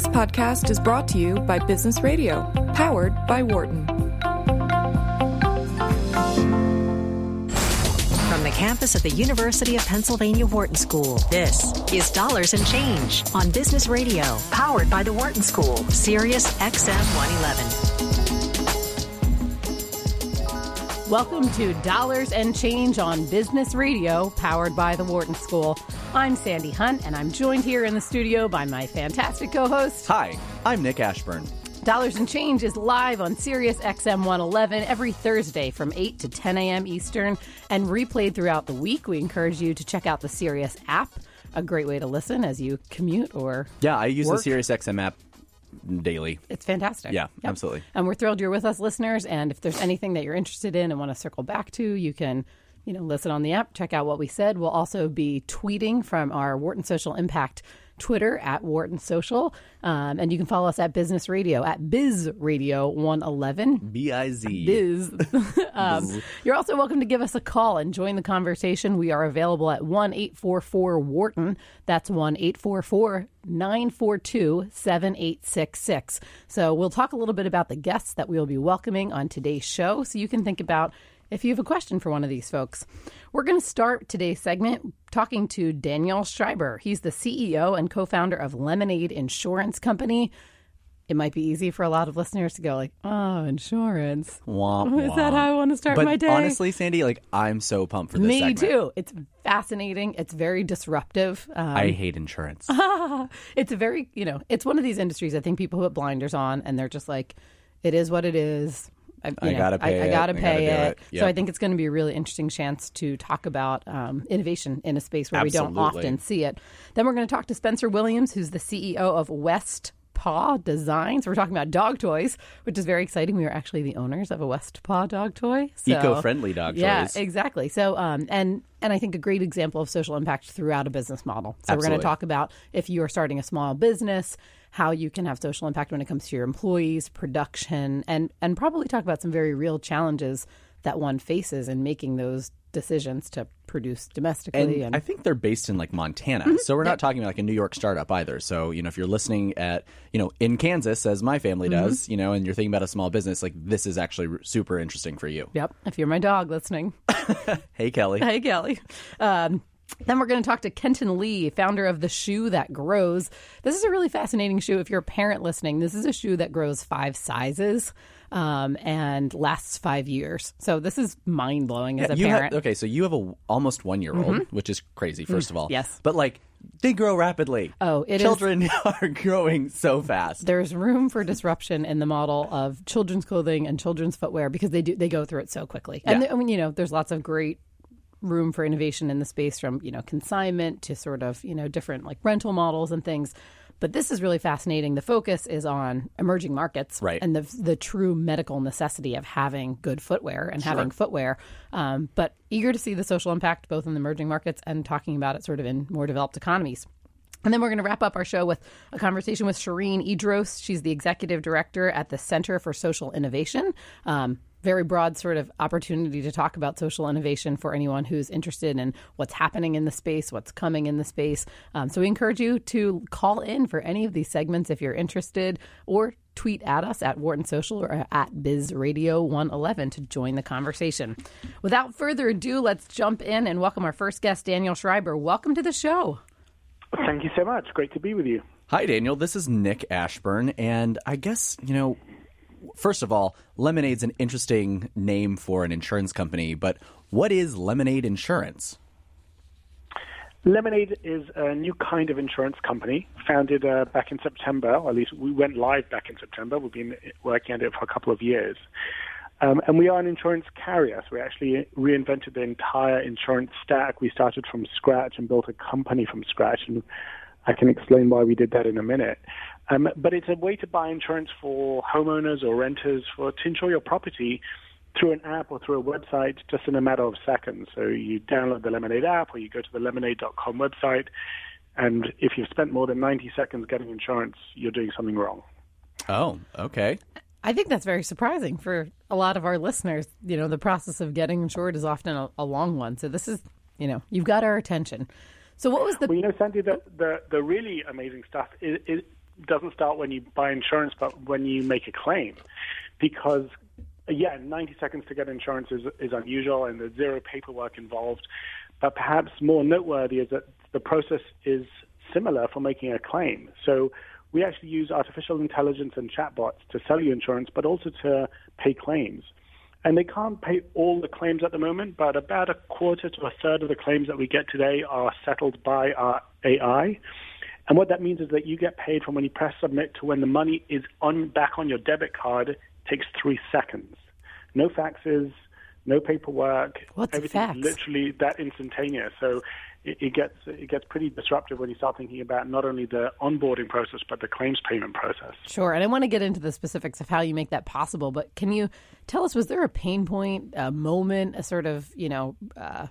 This podcast is brought to you by Business Radio, powered by Wharton. From the campus of the University of Pennsylvania Wharton School, this is Dollars and Change on Business Radio, powered by the Wharton School, Sirius XM 111. Welcome to Dollars and Change on Business Radio, powered by the Wharton School. I'm Sandy Hunt, and I'm joined here in the studio by my fantastic co host. Hi, I'm Nick Ashburn. Dollars and Change is live on Sirius XM 111 every Thursday from 8 to 10 a.m. Eastern and replayed throughout the week. We encourage you to check out the Sirius app, a great way to listen as you commute or. Yeah, I use work. the Sirius XM app daily. It's fantastic. Yeah, absolutely. And we're thrilled you're with us, listeners. And if there's anything that you're interested in and want to circle back to, you can you know, listen on the app, check out what we said. We'll also be tweeting from our Wharton Social Impact Twitter at Wharton Social. Um, and you can follow us at Business Radio at Biz Radio 111. B I Z. Biz. um, you're also welcome to give us a call and join the conversation. We are available at 1 844 Wharton. That's 1 844 942 7866. So we'll talk a little bit about the guests that we'll be welcoming on today's show so you can think about if you have a question for one of these folks. We're going to start today's segment talking to Daniel Schreiber. He's the CEO and co founder of Lemonade Insurance Company. It might be easy for a lot of listeners to go like, "Oh, insurance! Womp, Is that how I want to start but my day?" honestly, Sandy, like I'm so pumped for this. Me segment. too. It's fascinating. It's very disruptive. Um, I hate insurance. it's a very, you know, it's one of these industries. I think people put blinders on, and they're just like, "It is what it is." I, I know, gotta pay I, I it. gotta I gotta pay it. it. So I think it's going to be a really interesting chance to talk about um, innovation in a space where we don't often see it. Then we're going to talk to Spencer Williams, who's the CEO of West Paw Designs. We're talking about dog toys, which is very exciting. We are actually the owners of a West Paw dog toy. So, Eco-friendly dog yeah, toys. Yeah, exactly. So, um, and and I think a great example of social impact throughout a business model. So we're going to talk about if you are starting a small business, how you can have social impact when it comes to your employees, production, and and probably talk about some very real challenges that one faces in making those decisions to produce domestically. and And, I think they're based in like Montana, Mm-hmm. so we're not talking about like a New York startup either. So you know, if you're listening at you know in Kansas, as my family Mm-hmm. does, you know, and you're thinking about a small business, like this is actually r- super interesting for you. yep, if you're my dog listening, Hey, Kelly. Hey, Kelly. Um, then we're going to talk to Kenton Lee, founder of the Shoe That Grows. This is a really fascinating shoe. If you're a parent listening, this is a shoe that grows five sizes um, and lasts five years. So this is mind blowing as a you have- parent. Mm-hmm. okay, so you have a almost one year old, which is crazy. First of all, yes. but like they grow rapidly. Oh, it is- children are growing so fast. There's room for disruption in the model of children's clothing and children's footwear because they do they go through it so quickly. And Yeah. I mean, you know, there's lots of great room for innovation in the space from you know consignment to sort of you know different like rental models and things but this is really fascinating the focus is on emerging markets Right. and the the true medical necessity of having good footwear and having footwear um, but eager to see the social impact both in the emerging markets and talking about it sort of in more developed economies and then we're going to wrap up our show with a conversation with Shireen Idros. She's the executive director at the Center for Social Innovation. Um, very broad sort of opportunity to talk about social innovation for anyone who's interested in what's happening in the space, what's coming in the space. Um, so we encourage you to call in for any of these segments if you're interested, or tweet at us at Wharton Social or at Biz Radio 111 to join the conversation. Without further ado, let's jump in and welcome our first guest, Daniel Schreiber. Welcome to the show. Thank you so much. Great to be with you. Hi, Daniel. This is Nick Ashburn, and I guess you know. First of all, Lemonade's an interesting name for an insurance company, but what is Lemonade Insurance? Lemonade is a new kind of insurance company founded uh, back in September, or at least we went live back in September. We've been working on it for a couple of years. Um, and we are an insurance carrier. So we actually reinvented the entire insurance stack. We started from scratch and built a company from scratch. And I can explain why we did that in a minute. Um, but it's a way to buy insurance for homeowners or renters for to insure your property through an app or through a website just in a matter of seconds. So you download the Lemonade app or you go to the lemonade.com website. And if you've spent more than 90 seconds getting insurance, you're doing something wrong. Oh, okay. I think that's very surprising for a lot of our listeners. You know, the process of getting insured is often a, a long one. So this is, you know, you've got our attention. So what was the Well, you know, Sandy, the, the, the really amazing stuff is, is doesn't start when you buy insurance, but when you make a claim, because yeah, 90 seconds to get insurance is is unusual, and there's zero paperwork involved. But perhaps more noteworthy is that the process is similar for making a claim. So we actually use artificial intelligence and chatbots to sell you insurance, but also to pay claims. And they can't pay all the claims at the moment, but about a quarter to a third of the claims that we get today are settled by our AI. And what that means is that you get paid from when you press submit to when the money is on back on your debit card takes three seconds. No faxes, no paperwork. What's Everything's fax? literally that instantaneous. So it, it gets it gets pretty disruptive when you start thinking about not only the onboarding process but the claims payment process. Sure. And I want to get into the specifics of how you make that possible. But can you tell us, was there a pain point, a moment, a sort of, you know, uh,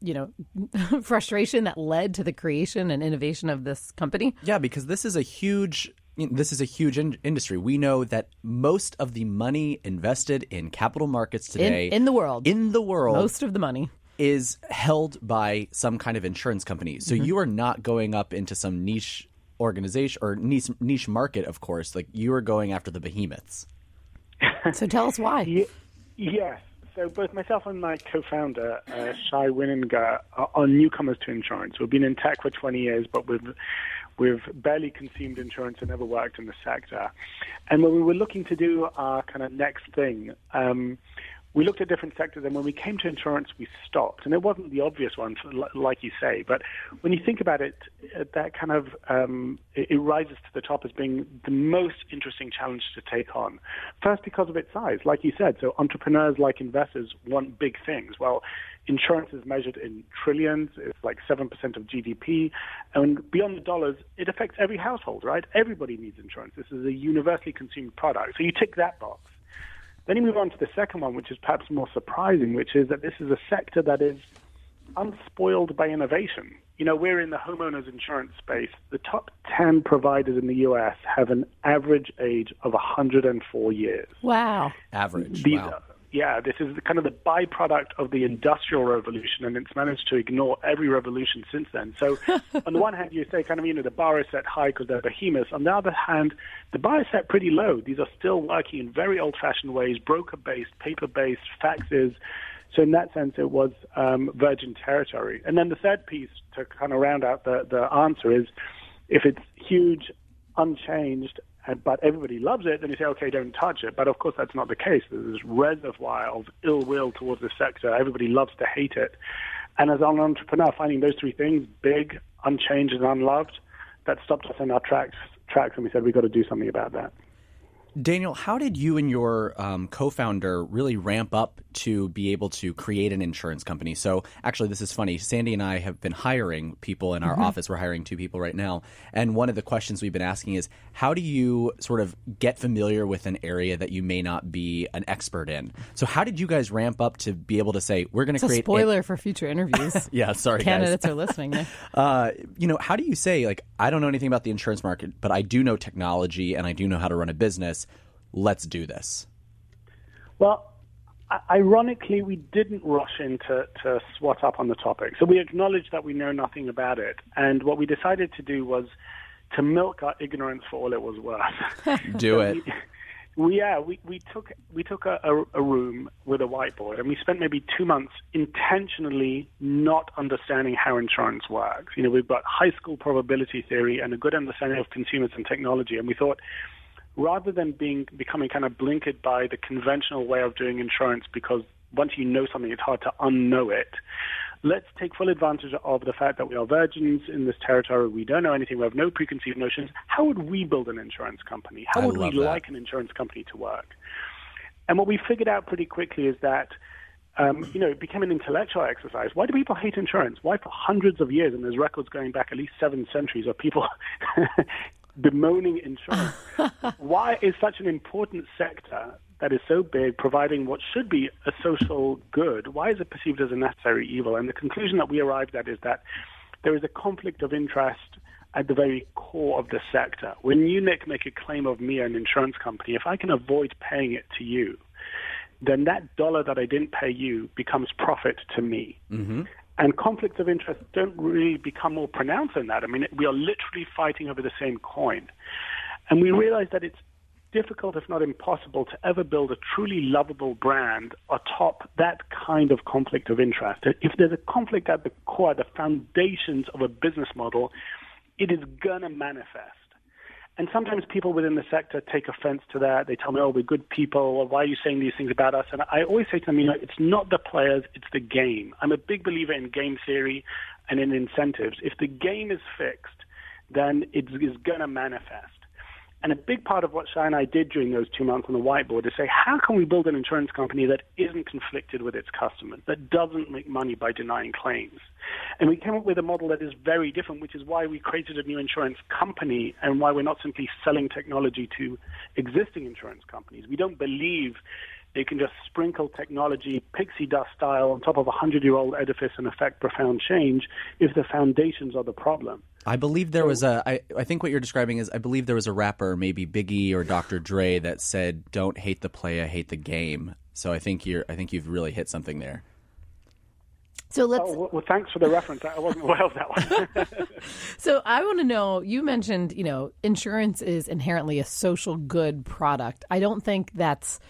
you know, frustration that led to the creation and innovation of this company? Yeah, because this is a huge this is a huge in- industry. We know that most of the money invested in capital markets today in the world. in the world most of the money. is held by some kind of insurance company. So Mm-hmm. you are not going up into some niche organization or niche niche market, of course. Like you are going after the behemoths. So tell us why. Yeah. yes. So both myself and my co-founder, uh, Shai Wininger, are, newcomers to insurance. We've been in tech for 20 years, but we've we've barely consumed insurance and never worked in the sector. And when we were looking to do our kind of next thing, um, we looked at different sectors, and when we came to insurance, we stopped. And it wasn't the obvious one, like you say, but when you think about it, uh, that kind of um, it, it rises to the top as being the most interesting challenge to take on. First, because of its size, like you said. So entrepreneurs, like investors, want big things. Well, insurance is measured in trillions. It's like seven percent of GDP, and beyond the dollars, it affects every household. Right? Everybody needs insurance. This is a universally consumed product. So you tick that box. Then you move on to the second one, which is perhaps more surprising, which is that this is a sector that is unspoiled by innovation. You know, we're in the homeowners insurance space. The top 10 providers in the US have an average age of 104 years. Wow. Average. These wow. Yeah, this is kind of the byproduct of the industrial revolution, and it's managed to ignore every revolution since then. So, on the one hand, you say kind of, you know, the bar is set high because they're behemoths. On the other hand, the bar is set pretty low. These are still working in very old fashioned ways, broker based, paper based, faxes. So, in that sense, it was um, virgin territory. And then the third piece to kind of round out the, the answer is if it's huge, unchanged, and- but everybody loves it, then you say, okay, don't touch it. But of course, that's not the case. There's this reservoir of ill will towards the sector. Everybody loves to hate it. And as an entrepreneur, finding those three things big, unchanged, and unloved that stopped us in our tracks, tracks and we said, we've got to do something about that. Daniel, how did you and your um, co-founder really ramp up to be able to create an insurance company? So, actually, this is funny. Sandy and I have been hiring people in our office. We're hiring two people right now, and one of the questions we've been asking is, how do you sort of get familiar with an area that you may not be an expert in? So, how did you guys ramp up to be able to say we're going to It's a create? spoiler for future interviews. yeah, sorry, guys. Candidates are listening. Yeah. Uh, you know, how do you say like I don't know anything about the insurance market, but I do know technology and I do know how to run a business. Let's do this. Well, ironically, we didn't rush into to swat up on the topic. So we acknowledged that we know nothing about it. And what we decided to do was to milk our ignorance for all it was worth. Do it. We, yeah, we, we took we took a, a, a room with a whiteboard and we spent maybe two months intentionally not understanding how insurance works. You know, we've got high school probability theory and a good understanding of consumers and technology, and we thought rather than being becoming kind of blinkered by the conventional way of doing insurance because once you know something it's hard to unknow it let's take full advantage of the fact that we are virgins in this territory we don't know anything we have no preconceived notions how would we build an insurance company how I would we that. like an insurance company to work and what we figured out pretty quickly is that um, you know, it became an intellectual exercise. Why do people hate insurance? Why for hundreds of years, and there's records going back at least seven centuries of people bemoaning insurance. Why is such an important sector that is so big, providing what should be a social good, why is it perceived as a necessary evil? And the conclusion that we arrived at is that there is a conflict of interest at the very core of the sector. When you, Nick, make a claim of me, an insurance company, if I can avoid paying it to you, then that dollar that I didn't pay you becomes profit to me. Mm-hmm. And conflicts of interest don't really become more pronounced than that. I mean, we are literally fighting over the same coin. And we realize that it's difficult, if not impossible, to ever build a truly lovable brand atop that kind of conflict of interest. If there's a conflict at the core, the foundations of a business model, it is going to manifest. And sometimes people within the sector take offense to that. They tell me, oh, we're good people. why are you saying these things about us? And I always say to them, you know, it's not the players, it's the game. I'm a big believer in game theory and in incentives. If the game is fixed, then it is going to manifest. And a big part of what Shai and I did during those two months on the whiteboard is say, how can we build an insurance company that isn't conflicted with its customers, that doesn't make money by denying claims? And we came up with a model that is very different, which is why we created a new insurance company and why we're not simply selling technology to existing insurance companies. We don't believe they can just sprinkle technology, pixie dust style, on top of a hundred year old edifice and affect profound change if the foundations are the problem. I believe there was a. I, I think what you're describing is I believe there was a rapper, maybe Biggie or Dr. Dre, that said, "Don't hate the player, hate the game." So I think you're. I think you've really hit something there. So let's. Oh, well, thanks for the reference. I wasn't aware of that one. so I want to know. You mentioned, you know, insurance is inherently a social good product. I don't think that's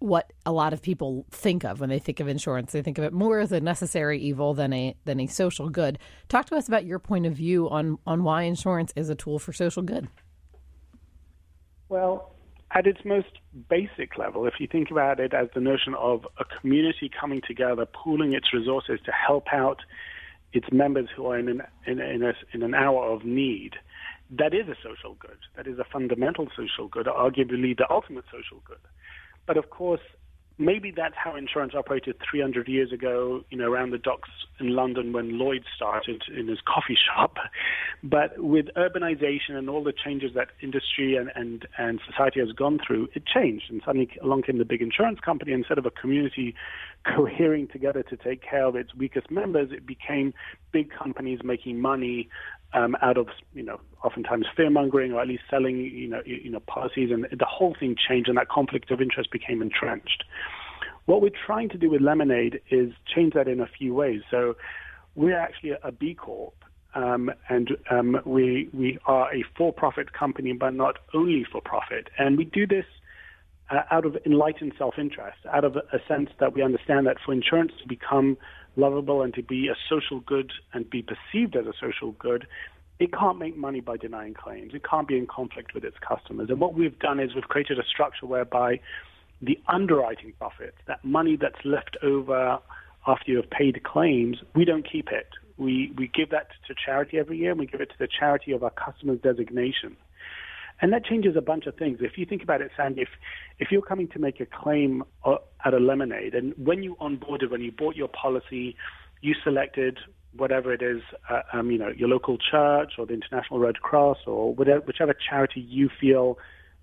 what a lot of people think of when they think of insurance. They think of it more as a necessary evil than a than a social good. Talk to us about your point of view on on why insurance is a tool for social good. Well, at its most basic level, if you think about it as the notion of a community coming together, pooling its resources to help out its members who are in an in, in, a, in an hour of need, that is a social good. That is a fundamental social good, arguably the ultimate social good. But of course, maybe that's how insurance operated 300 years ago, you know, around the docks in London when Lloyd started in his coffee shop. But with urbanization and all the changes that industry and, and, and society has gone through, it changed. And suddenly along came the big insurance company. Instead of a community cohering together to take care of its weakest members, it became big companies making money um, out of you know oftentimes fear mongering or at least selling you know you know policies, and the whole thing changed, and that conflict of interest became entrenched. What we're trying to do with Lemonade is change that in a few ways. So we're actually a B Corp, um, and um, we we are a for-profit company, but not only for profit, and we do this. Uh, out of enlightened self-interest, out of a sense that we understand that for insurance to become lovable and to be a social good and be perceived as a social good, it can't make money by denying claims. It can't be in conflict with its customers. And what we've done is we've created a structure whereby the underwriting profit, that money that's left over after you have paid claims, we don't keep it. We, we give that to charity every year, and we give it to the charity of our customer's designation. And that changes a bunch of things. If you think about it, Sandy, if, if you're coming to make a claim uh, at a lemonade, and when you onboarded, when you bought your policy, you selected whatever it is, uh, um, you know, your local church or the International Red Cross or whatever, whichever charity you feel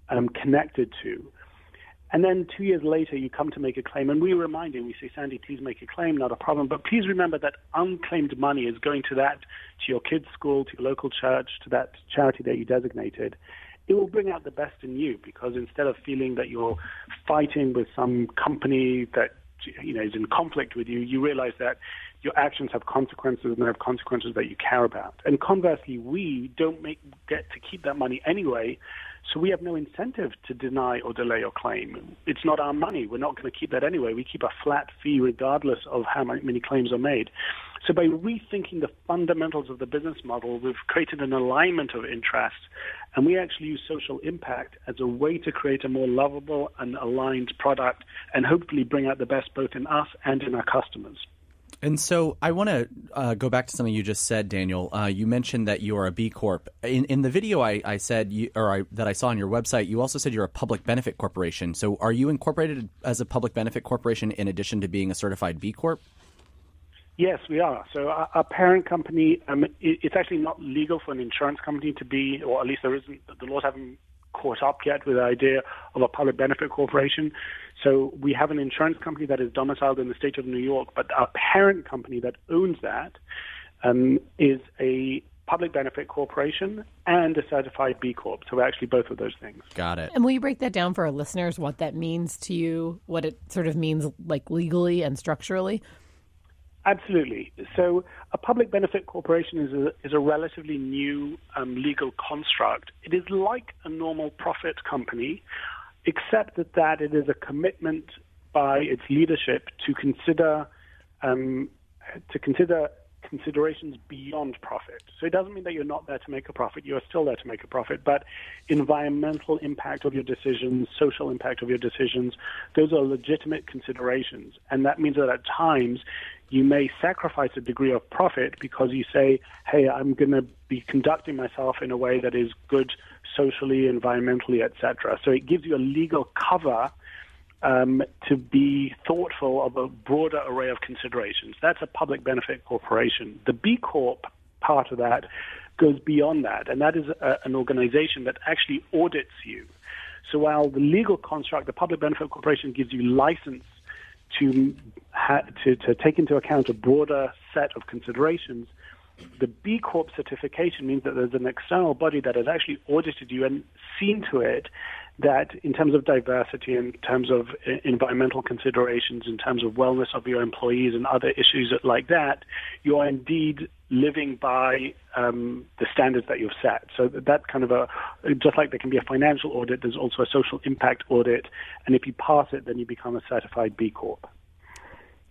um, connected to. And then two years later, you come to make a claim, and we remind you, we say, Sandy, please make a claim, not a problem. But please remember that unclaimed money is going to that, to your kid's school, to your local church, to that charity that you designated it will bring out the best in you because instead of feeling that you're fighting with some company that you know is in conflict with you, you realize that your actions have consequences and they have consequences that you care about. And conversely, we don't make get to keep that money anyway, so we have no incentive to deny or delay your claim. It's not our money. We're not going to keep that anyway. We keep a flat fee regardless of how many claims are made. So by rethinking the fundamentals of the business model, we've created an alignment of interests, and we actually use social impact as a way to create a more lovable and aligned product and hopefully bring out the best both in us and in our customers. And so I want to uh, go back to something you just said, Daniel. Uh, you mentioned that you are a B Corp. In, in the video I, I said, you, or I, that I saw on your website, you also said you're a public benefit corporation. So are you incorporated as a public benefit corporation in addition to being a certified B Corp? Yes, we are. So our, our parent company, um, it, it's actually not legal for an insurance company to be, or at least there isn't, the laws haven't caught up yet with the idea of a public benefit corporation. So we have an insurance company that is domiciled in the state of New York, but our parent company that owns that um, is a public benefit corporation and a certified B Corp. So we're actually both of those things. Got it. And will you break that down for our listeners, what that means to you, what it sort of means like legally and structurally? Absolutely. So, a public benefit corporation is a, is a relatively new um, legal construct. It is like a normal profit company, except that, that it is a commitment by its leadership to consider um, to consider considerations beyond profit. So it doesn't mean that you're not there to make a profit. You are still there to make a profit, but environmental impact of your decisions, social impact of your decisions, those are legitimate considerations. And that means that at times you may sacrifice a degree of profit because you say, hey, I'm going to be conducting myself in a way that is good socially, environmentally, etc. So it gives you a legal cover um, to be thoughtful of a broader array of considerations. That's a public benefit corporation. The B Corp part of that goes beyond that, and that is a, an organization that actually audits you. So while the legal construct, the public benefit corporation, gives you license to, ha- to, to take into account a broader set of considerations, the B Corp certification means that there's an external body that has actually audited you and seen to it that in terms of diversity, in terms of environmental considerations, in terms of wellness of your employees and other issues like that, you are indeed living by um, the standards that you've set. So that kind of a, just like there can be a financial audit, there's also a social impact audit, and if you pass it, then you become a certified B Corp.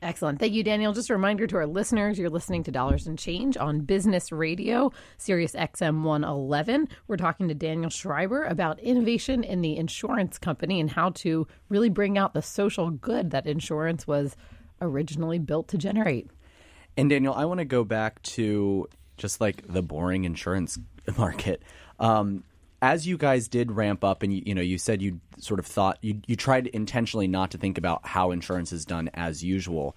Excellent. Thank you, Daniel. Just a reminder to our listeners you're listening to Dollars and Change on Business Radio, Sirius XM 111. We're talking to Daniel Schreiber about innovation in the insurance company and how to really bring out the social good that insurance was originally built to generate. And Daniel, I want to go back to just like the boring insurance market. Um, as you guys did ramp up and you, you know you said you sort of thought you you tried intentionally not to think about how insurance is done as usual.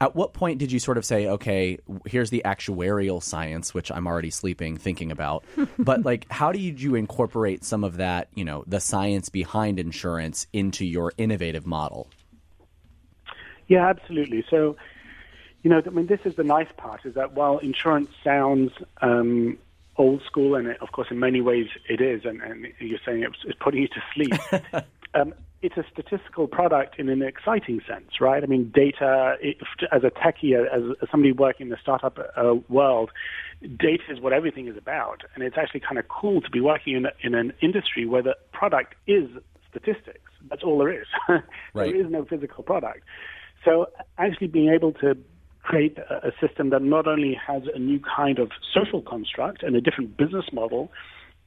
At what point did you sort of say okay here's the actuarial science which i'm already sleeping thinking about but like how did you incorporate some of that you know the science behind insurance into your innovative model? Yeah absolutely. So you know i mean this is the nice part is that while insurance sounds um, old school, and it, of course, in many ways it is, and, and you're saying it's, it's, putting you to sleep. um, it's a statistical product in an exciting sense, right? I mean, data, if, as a techie, as, as, somebody working in the startup uh, world, data is what everything is about. And it's actually kind of cool to be working in, in an industry where the product is statistics. That's all there is. right. there is no physical product. So actually being able to create a, system that not only has a new kind of social construct and a different business model,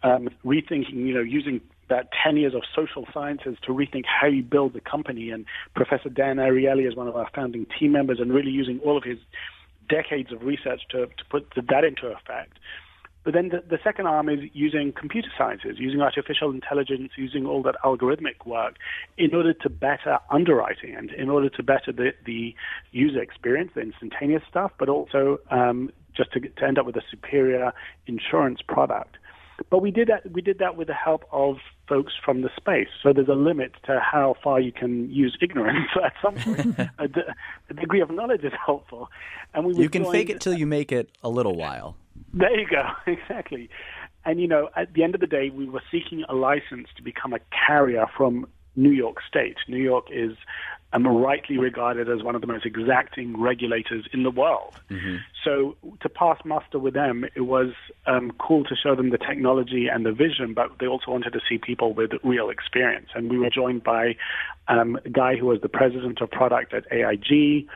um, rethinking, you know, using that 10 years of social sciences to rethink how you build the company. And Professor Dan Ariely is one of our founding team members and really using all of his decades of research to, to put that into effect. But then the, the, second arm is using computer sciences, using artificial intelligence, using all that algorithmic work in order to better underwriting and in order to better the, the user experience, the instantaneous stuff, but also um, just to, to end up with a superior insurance product. But we did that. We did that with the help of folks from the space. So there's a limit to how far you can use ignorance. At some point, a, a, degree of knowledge is helpful. And we you can fake it till you make it a little while. There you go, exactly. And you know, at the end of the day, we were seeking a license to become a carrier from New York State. New York is um, rightly regarded as one of the most exacting regulators in the world. Mm-hmm. So to pass muster with them, it was um, cool to show them the technology and the vision, but they also wanted to see people with real experience. And we were joined by um, a guy who was the president of product at AIG.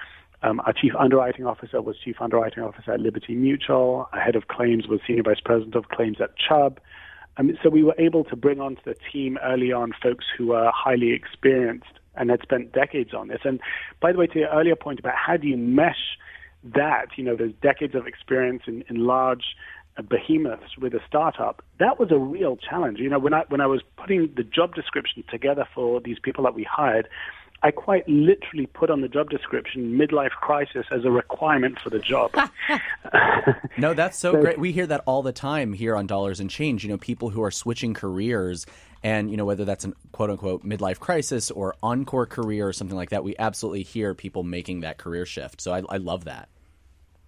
Um, our chief underwriting officer was chief underwriting officer at Liberty Mutual. Our head of claims was senior vice president of claims at Chubb. Um, so we were able to bring onto the team early on folks who were highly experienced and had spent decades on this. And by the way, to your earlier point about how do you mesh that, you know, those decades of experience in, in large uh, behemoths with a startup, that was a real challenge. You know, when I when I was putting the job description together for these people that we hired, I quite literally put on the job description midlife crisis as a requirement for the job. no, that's so, so, great. We hear that all the time here on Dollars and Change. You know, people who are switching careers and, you know, whether that's a quote unquote midlife crisis or encore career or something like that, we absolutely hear people making that career shift. So I, I love that.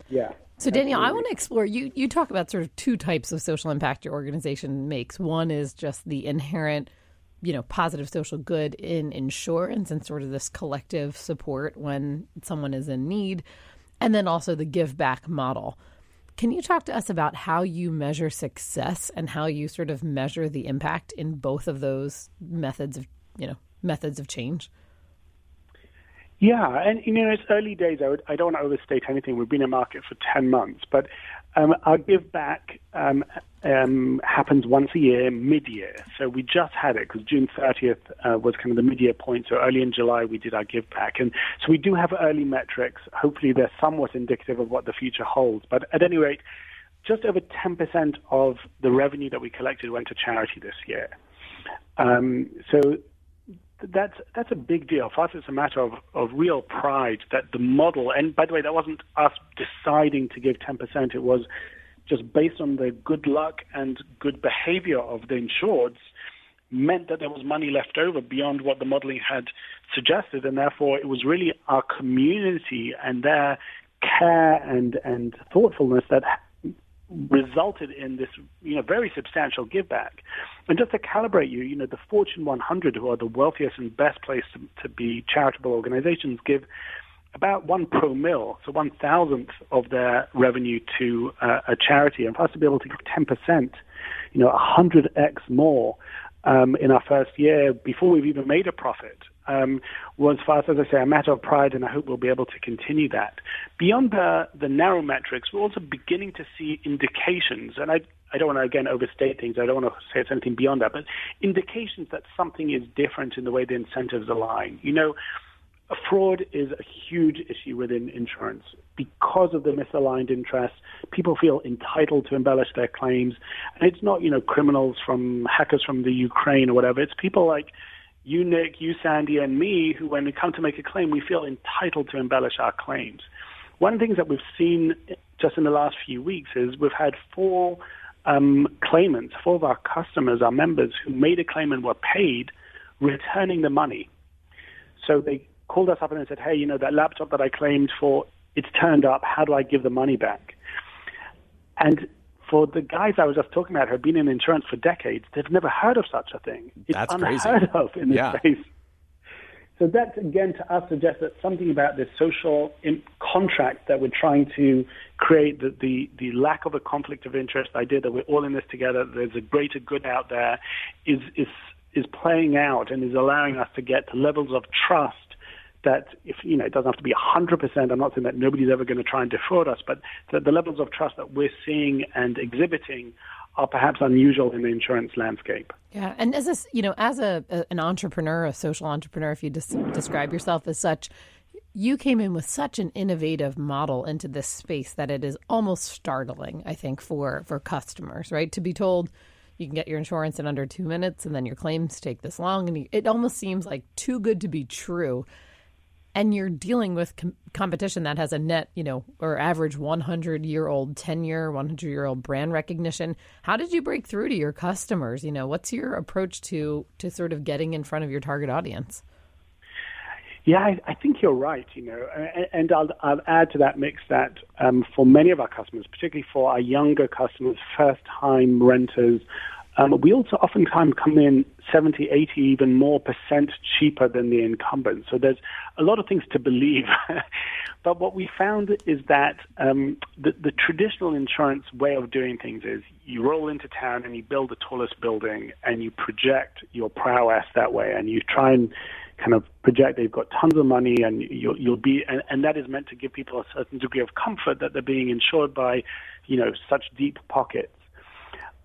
Yeah. So Daniel, I want to explore you you talk about sort of two types of social impact your organization makes. One is just the inherent you know positive social good in insurance and sort of this collective support when someone is in need and then also the give back model. Can you talk to us about how you measure success and how you sort of measure the impact in both of those methods of, you know, methods of change? Yeah, and you know, it's early days. I, would, I don't want to overstate anything. We've been in market for 10 months, but um, our give back um, um, happens once a year, mid year. So we just had it because June 30th uh, was kind of the mid year point. So early in July, we did our give back. And so we do have early metrics. Hopefully, they're somewhat indicative of what the future holds. But at any rate, just over 10% of the revenue that we collected went to charity this year. Um, so that's that's a big deal. For us, it's a matter of, of real pride that the model, and by the way, that wasn't us deciding to give 10%. It was just based on the good luck and good behavior of the insureds, meant that there was money left over beyond what the modeling had suggested, and therefore it was really our community and their care and and thoughtfulness that resulted in this, you know, very substantial give back. And just to calibrate you, you know, the Fortune 100, who are the wealthiest and best placed to, to be charitable organizations, give about one pro mil, so one thousandth of their revenue to uh, a charity. And for us to be able to give 10%, you know, 100x more um, in our first year before we've even made a profit um, was for us, as I say, a matter of pride, and I hope we'll be able to continue that. Beyond the, the narrow metrics, we're also beginning to see indications, and I, I don't want to again overstate things. I don't want to say it's anything beyond that, but indications that something is different in the way the incentives align. You know, fraud is a huge issue within insurance because of the misaligned interests. People feel entitled to embellish their claims, and it's not you know criminals from hackers from the Ukraine or whatever. It's people like you, Nick, you, Sandy, and me, who, when we come to make a claim, we feel entitled to embellish our claims. One of the things that we've seen just in the last few weeks is we've had four um, claimants, four of our customers, our members, who made a claim and were paid, returning the money. So they called us up and said, "Hey, you know that laptop that I claimed for, it's turned up. How do I give the money back?" And for the guys I was just talking about who have been in insurance for decades, they've never heard of such a thing. It's That's unheard crazy. of in this yeah. space. So that again to us suggests that something about this social contract that we're trying to create, the, the, the lack of a conflict of interest the idea that we're all in this together, there's a greater good out there, is, is, is playing out and is allowing us to get to levels of trust that if you know it doesn't have to be 100% i'm not saying that nobody's ever going to try and defraud us but that the levels of trust that we're seeing and exhibiting are perhaps unusual in the insurance landscape. Yeah and as a you know as a, a an entrepreneur a social entrepreneur if you des- describe yourself as such you came in with such an innovative model into this space that it is almost startling i think for for customers right? To be told you can get your insurance in under two minutes and then your claims take this long and it almost seems like too good to be true and you're dealing with com- competition that has a net, you know, or average 100 year old tenure, 100 year old brand recognition. How did you break through to your customers? You know, what's your approach to to sort of getting in front of your target audience? Yeah, I, I think you're right. You know, and, and I'll, I'll add to that mix that um, for many of our customers, particularly for our younger customers, first time renters, um, we also oftentimes come in 70, 80, even more percent cheaper than the incumbent. So there's a lot of things to believe. but what we found is that um, the, the traditional insurance way of doing things is you roll into town and you build the tallest building and you project your prowess that way and you try and kind of project they've got tons of money and you'll, you'll be and, and that is meant to give people a certain degree of comfort that they're being insured by you know such deep pockets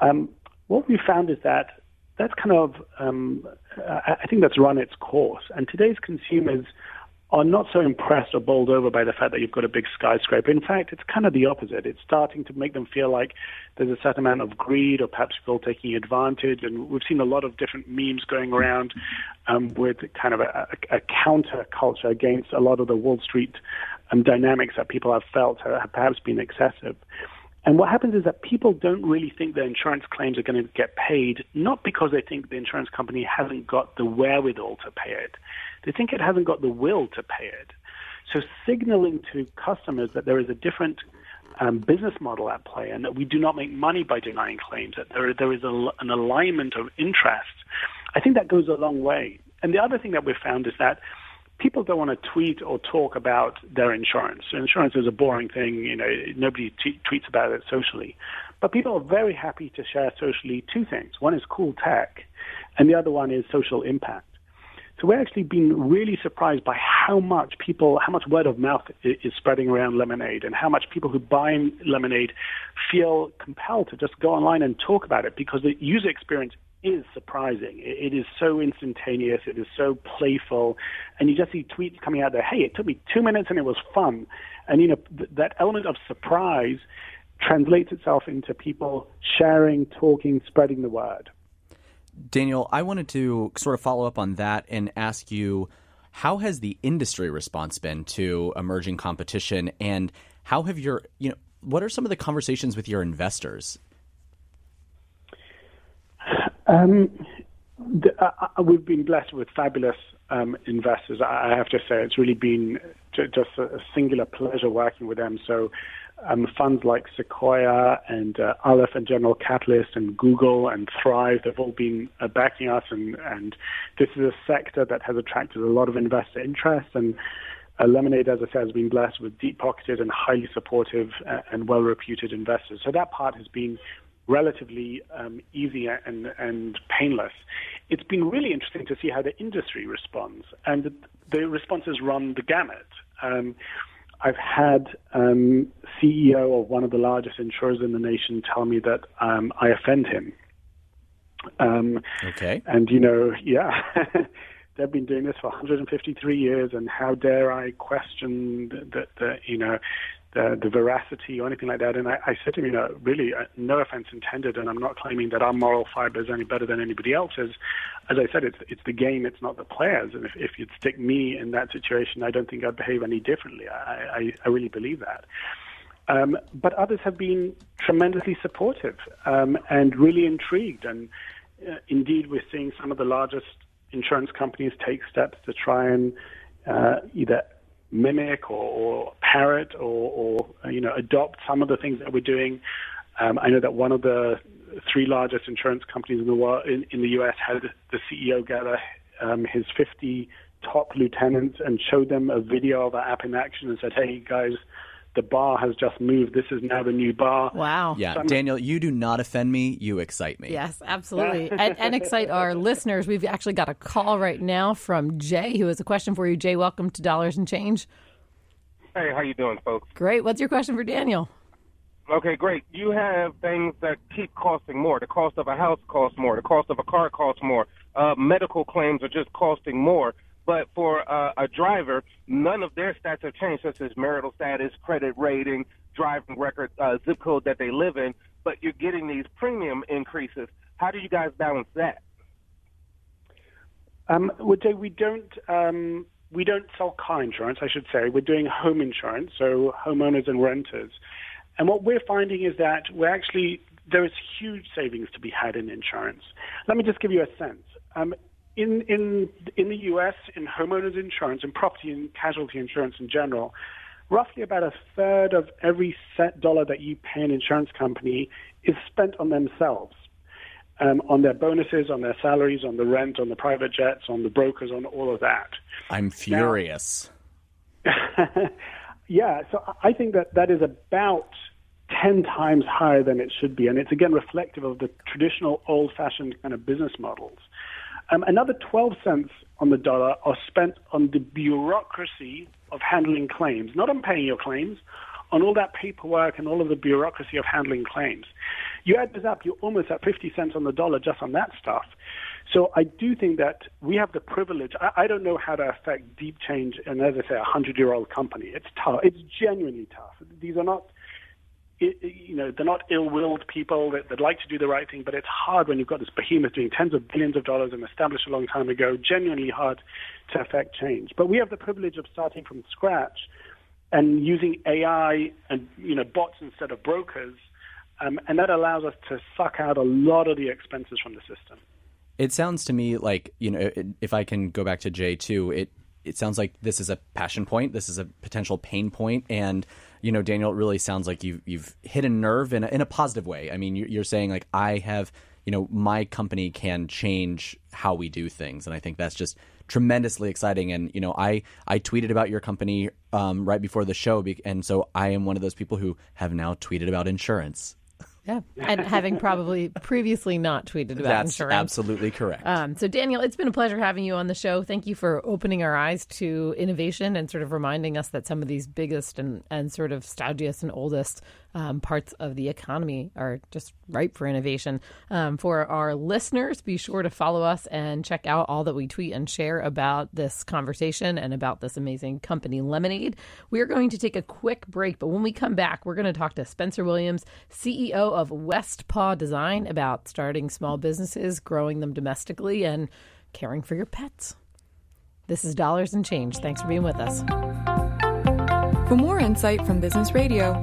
um, what we found is that that's kind of, um, I think that's run its course. And today's consumers are not so impressed or bowled over by the fact that you've got a big skyscraper. In fact, it's kind of the opposite. It's starting to make them feel like there's a certain amount of greed or perhaps people taking advantage. And we've seen a lot of different memes going around um, with kind of a, a, a counter culture against a lot of the Wall Street um, dynamics that people have felt have perhaps been excessive. And what happens is that people don't really think their insurance claims are going to get paid, not because they think the insurance company hasn't got the wherewithal to pay it. They think it hasn't got the will to pay it. So signaling to customers that there is a different um, business model at play and that we do not make money by denying claims, that there, there is a, an alignment of interests, I think that goes a long way. And the other thing that we've found is that people don't want to tweet or talk about their insurance. Insurance is a boring thing. You know, nobody t- tweets about it socially. But people are very happy to share socially two things. One is cool tech, and the other one is social impact. So we're actually been really surprised by how much people, how much word of mouth is spreading around Lemonade and how much people who buy Lemonade feel compelled to just go online and talk about it because the user experience is surprising. It is so instantaneous. It is so playful. And you just see tweets coming out there, hey, it took me two minutes and it was fun. And, you know, th- that element of surprise translates itself into people sharing, talking, spreading the word. Daniel, I wanted to sort of follow up on that and ask you how has the industry response been to emerging competition and how have your, you know, what are some of the conversations with your investors? Um, the, uh, uh, we've been blessed with fabulous um, investors. I have to say, it's really been just a singular pleasure working with them. So, um, funds like Sequoia and uh, Aleph and General Catalyst and Google and Thrive, they've all been uh, backing us, and, and this is a sector that has attracted a lot of investor interest. And uh, Lemonade, as I said, has been blessed with deep-pocketed and highly supportive uh, and well-reputed investors. So that part has been relatively um, easy and, and painless. It's been really interesting to see how the industry responds, and the, the responses run the gamut. Um, I've had um, CEO of one of the largest insurers in the nation tell me that um, I offend him. Um, okay. And you know, yeah, they've been doing this for 153 years, and how dare I question that? The, you know, the, the veracity or anything like that. And I, I said to him, you know, really, uh, no offense intended, and I'm not claiming that our moral fiber is any better than anybody else's. As I said, it's it's the game, it's not the players. And if, if you'd stick me in that situation, I don't think I'd behave any differently. I, I, I really believe that. Um, but others have been tremendously supportive um, and really intrigued. And uh, indeed, we're seeing some of the largest insurance companies take steps to try and uh, either mimic or, or parrot or, or, you know adopt some of the things that we're doing. Um, I know that one of the three largest insurance companies in the world in, in the U.S. had the CEO gather um, his 50 top lieutenants and showed them a video of our app in action and said, "Hey guys, the bar has just moved. This is now the new bar. Wow. Yeah, so Daniel, you do not offend me. You excite me. Yes, absolutely. and, and, excite our listeners. We've actually got a call right now from Jay, who has a question for you. Jay, welcome to Dollars and Change. Hey, how you doing, folks? Great. What's your question for Daniel? Okay, great. You have things that keep costing more. The cost of a house costs more. The cost of a car costs more. Uh, medical claims are just costing more. But for uh, a driver, none of their stats have changed, such as marital status, credit rating, driving record, uh, zip code that they live in. But you're getting these premium increases. How do you guys balance that? Um, we don't um, we don't sell car insurance, I should say. We're doing home insurance, so homeowners and renters. And what we're finding is that we're actually there is huge savings to be had in insurance. Let me just give you a sense. Um, in in in the U.S. in homeowners insurance and property and casualty insurance in general, roughly about a third of every set dollar that you pay an insurance company is spent on themselves, um, on their bonuses, on their salaries, on the rent, on the private jets, on the brokers, on all of that. I'm furious. Now, yeah, so I think that that is about 10 times higher than it should be. And it's again reflective of the traditional old fashioned kind of business models. Um, another 12 cents on the dollar are spent on the bureaucracy of handling claims, not on paying your claims, on all that paperwork and all of the bureaucracy of handling claims. You add this up, you're almost at 50 cents on the dollar just on that stuff. So I do think that we have the privilege. I, I don't know how to affect deep change, and as I say, a hundred-year-old company. It's tough. It's genuinely tough. These are not you know, they're not ill-willed people that, that like to do the right thing, but it's hard when you've got this behemoth doing tens of billions of dollars and established a long time ago, genuinely hard to affect change. But we have the privilege of starting from scratch and using AI and, you know, bots instead of brokers, um, and that allows us to suck out a lot of the expenses from the system. It sounds to me like, you know, if I can go back to Jay too, it, it sounds like this is a passion point, this is a potential pain point, and you know, Daniel, it really sounds like you've you've hit a nerve in a, in a positive way. I mean, you're saying like I have you know, my company can change how we do things. And I think that's just tremendously exciting. And, you know, I, I tweeted about your company um, right before the show. And so I am one of those people who have now tweeted about insurance. Yeah, and having probably previously not tweeted about That's insurance. absolutely correct. Um, so, Daniel, it's been a pleasure having you on the show. Thank you for opening our eyes to innovation and sort of reminding us that some of these biggest and, and sort of stodgiest and oldest um, parts of the economy are just ripe for innovation. Um, for our listeners, be sure to follow us and check out all that we tweet and share about this conversation and about this amazing company, Lemonade. We are going to take a quick break, but when we come back, we're going to talk to Spencer Williams, CEO of West Paw Design, about starting small businesses, growing them domestically, and caring for your pets. This is Dollars and Change. Thanks for being with us. For more insight from Business Radio,